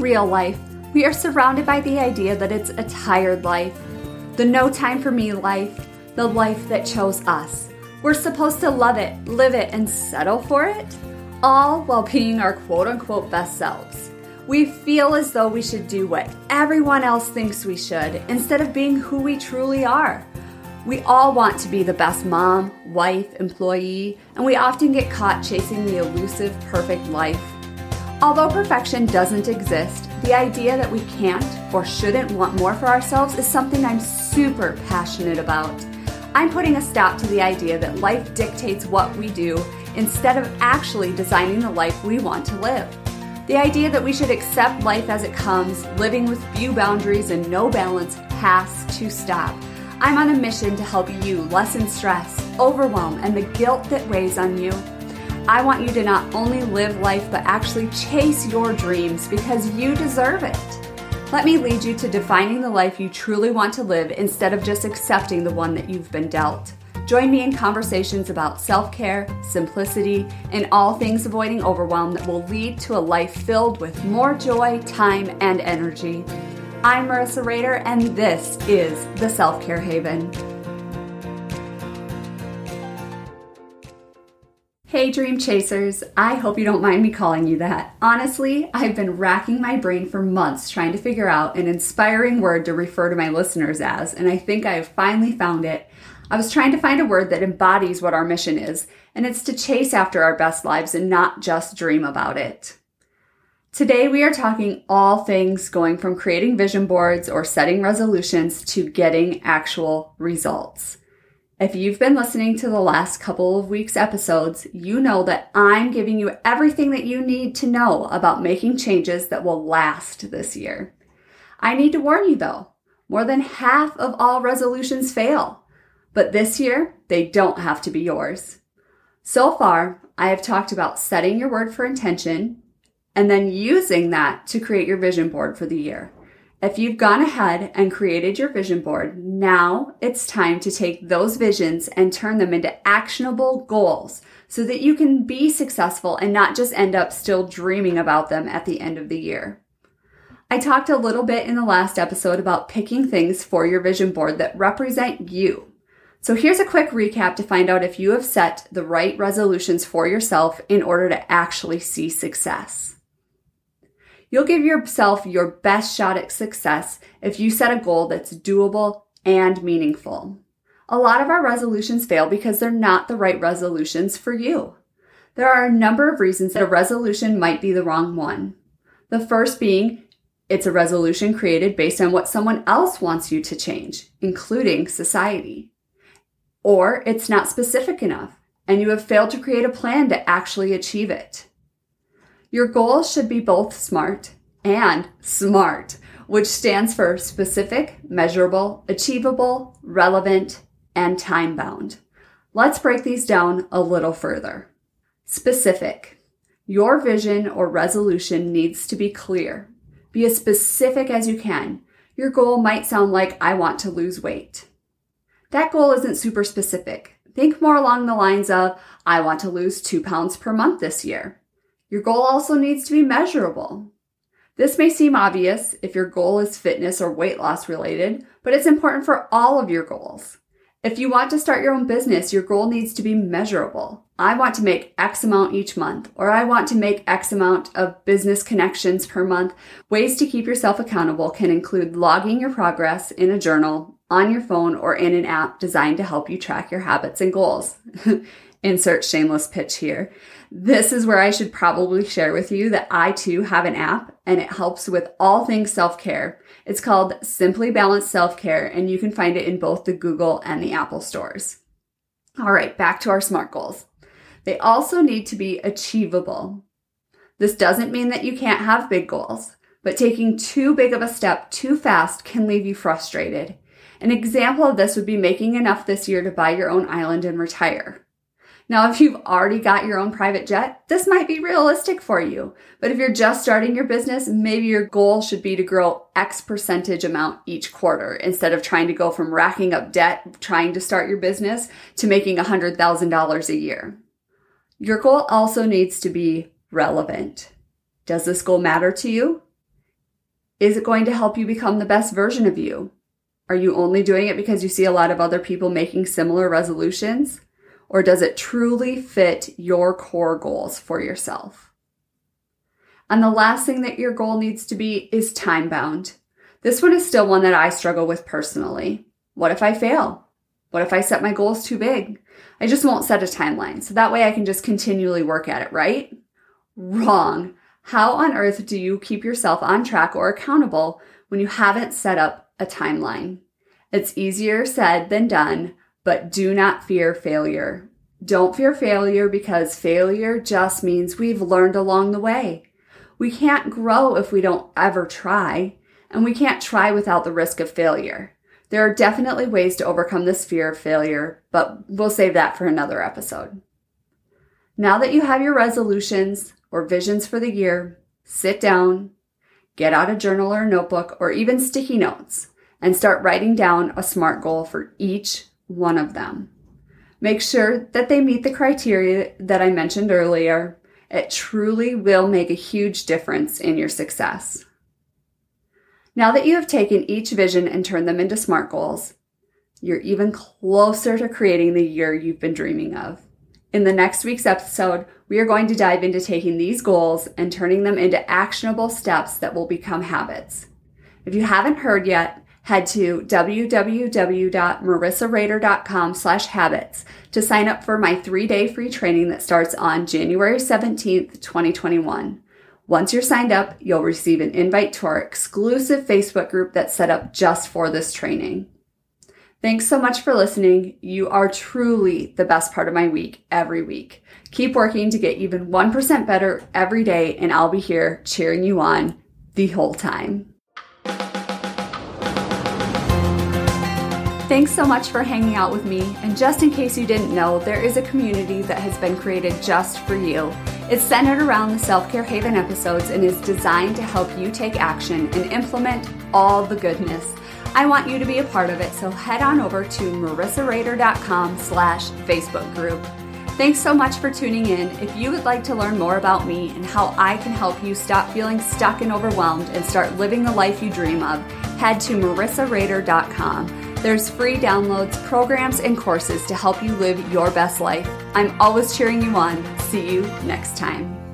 real life, we are surrounded by the idea that it's a tired life, the no time for me life, the life that chose us. We're supposed to love it, live it, and settle for it, all while being our quote unquote best selves. We feel as though we should do what everyone else thinks we should instead of being who we truly are. We all want to be the best mom, wife, employee, and we often get caught chasing the elusive perfect life. Although perfection doesn't exist, the idea that we can't or shouldn't want more for ourselves is something I'm super passionate about. I'm putting a stop to the idea that life dictates what we do instead of actually designing the life we want to live. The idea that we should accept life as it comes, living with few boundaries and no balance, has to stop. I'm on a mission to help you lessen stress, overwhelm, and the guilt that weighs on you. I want you to not only live life, but actually chase your dreams because you deserve it. Let me lead you to defining the life you truly want to live instead of just accepting the one that you've been dealt. Join me in conversations about self care, simplicity, and all things avoiding overwhelm that will lead to a life filled with more joy, time, and energy. I'm Marissa Rader, and this is the Self Care Haven. Hey, dream chasers. I hope you don't mind me calling you that. Honestly, I've been racking my brain for months trying to figure out an inspiring word to refer to my listeners as, and I think I have finally found it. I was trying to find a word that embodies what our mission is, and it's to chase after our best lives and not just dream about it. Today, we are talking all things going from creating vision boards or setting resolutions to getting actual results. If you've been listening to the last couple of weeks' episodes, you know that I'm giving you everything that you need to know about making changes that will last this year. I need to warn you though, more than half of all resolutions fail. But this year, they don't have to be yours. So far, I have talked about setting your word for intention and then using that to create your vision board for the year. If you've gone ahead and created your vision board, now it's time to take those visions and turn them into actionable goals so that you can be successful and not just end up still dreaming about them at the end of the year. I talked a little bit in the last episode about picking things for your vision board that represent you. So here's a quick recap to find out if you have set the right resolutions for yourself in order to actually see success. You'll give yourself your best shot at success if you set a goal that's doable and meaningful. A lot of our resolutions fail because they're not the right resolutions for you. There are a number of reasons that a resolution might be the wrong one. The first being it's a resolution created based on what someone else wants you to change, including society. Or it's not specific enough and you have failed to create a plan to actually achieve it. Your goals should be both SMART and SMART, which stands for specific, measurable, achievable, relevant, and time bound. Let's break these down a little further. Specific. Your vision or resolution needs to be clear. Be as specific as you can. Your goal might sound like, I want to lose weight. That goal isn't super specific. Think more along the lines of, I want to lose two pounds per month this year. Your goal also needs to be measurable. This may seem obvious if your goal is fitness or weight loss related, but it's important for all of your goals. If you want to start your own business, your goal needs to be measurable. I want to make X amount each month, or I want to make X amount of business connections per month. Ways to keep yourself accountable can include logging your progress in a journal, on your phone, or in an app designed to help you track your habits and goals. Insert shameless pitch here. This is where I should probably share with you that I too have an app and it helps with all things self care. It's called Simply Balanced Self Care and you can find it in both the Google and the Apple stores. All right, back to our SMART goals. They also need to be achievable. This doesn't mean that you can't have big goals, but taking too big of a step too fast can leave you frustrated. An example of this would be making enough this year to buy your own island and retire. Now, if you've already got your own private jet, this might be realistic for you. But if you're just starting your business, maybe your goal should be to grow X percentage amount each quarter instead of trying to go from racking up debt trying to start your business to making $100,000 a year. Your goal also needs to be relevant. Does this goal matter to you? Is it going to help you become the best version of you? Are you only doing it because you see a lot of other people making similar resolutions? Or does it truly fit your core goals for yourself? And the last thing that your goal needs to be is time bound. This one is still one that I struggle with personally. What if I fail? What if I set my goals too big? I just won't set a timeline. So that way I can just continually work at it, right? Wrong. How on earth do you keep yourself on track or accountable when you haven't set up a timeline? It's easier said than done, but do not fear failure. Don't fear failure because failure just means we've learned along the way. We can't grow if we don't ever try, and we can't try without the risk of failure. There are definitely ways to overcome this fear of failure, but we'll save that for another episode. Now that you have your resolutions or visions for the year, sit down, get out a journal or a notebook or even sticky notes and start writing down a SMART goal for each one of them. Make sure that they meet the criteria that I mentioned earlier. It truly will make a huge difference in your success. Now that you have taken each vision and turned them into SMART goals, you're even closer to creating the year you've been dreaming of. In the next week's episode, we are going to dive into taking these goals and turning them into actionable steps that will become habits. If you haven't heard yet, head to www.marissarader.com slash habits to sign up for my three-day free training that starts on January 17th, 2021. Once you're signed up, you'll receive an invite to our exclusive Facebook group that's set up just for this training. Thanks so much for listening. You are truly the best part of my week every week. Keep working to get even 1% better every day, and I'll be here cheering you on the whole time. Thanks so much for hanging out with me. And just in case you didn't know, there is a community that has been created just for you. It's centered around the Self Care Haven episodes and is designed to help you take action and implement all the goodness. I want you to be a part of it, so head on over to marissarader.com slash Facebook group. Thanks so much for tuning in. If you would like to learn more about me and how I can help you stop feeling stuck and overwhelmed and start living the life you dream of, head to marissarader.com. There's free downloads, programs, and courses to help you live your best life. I'm always cheering you on. See you next time.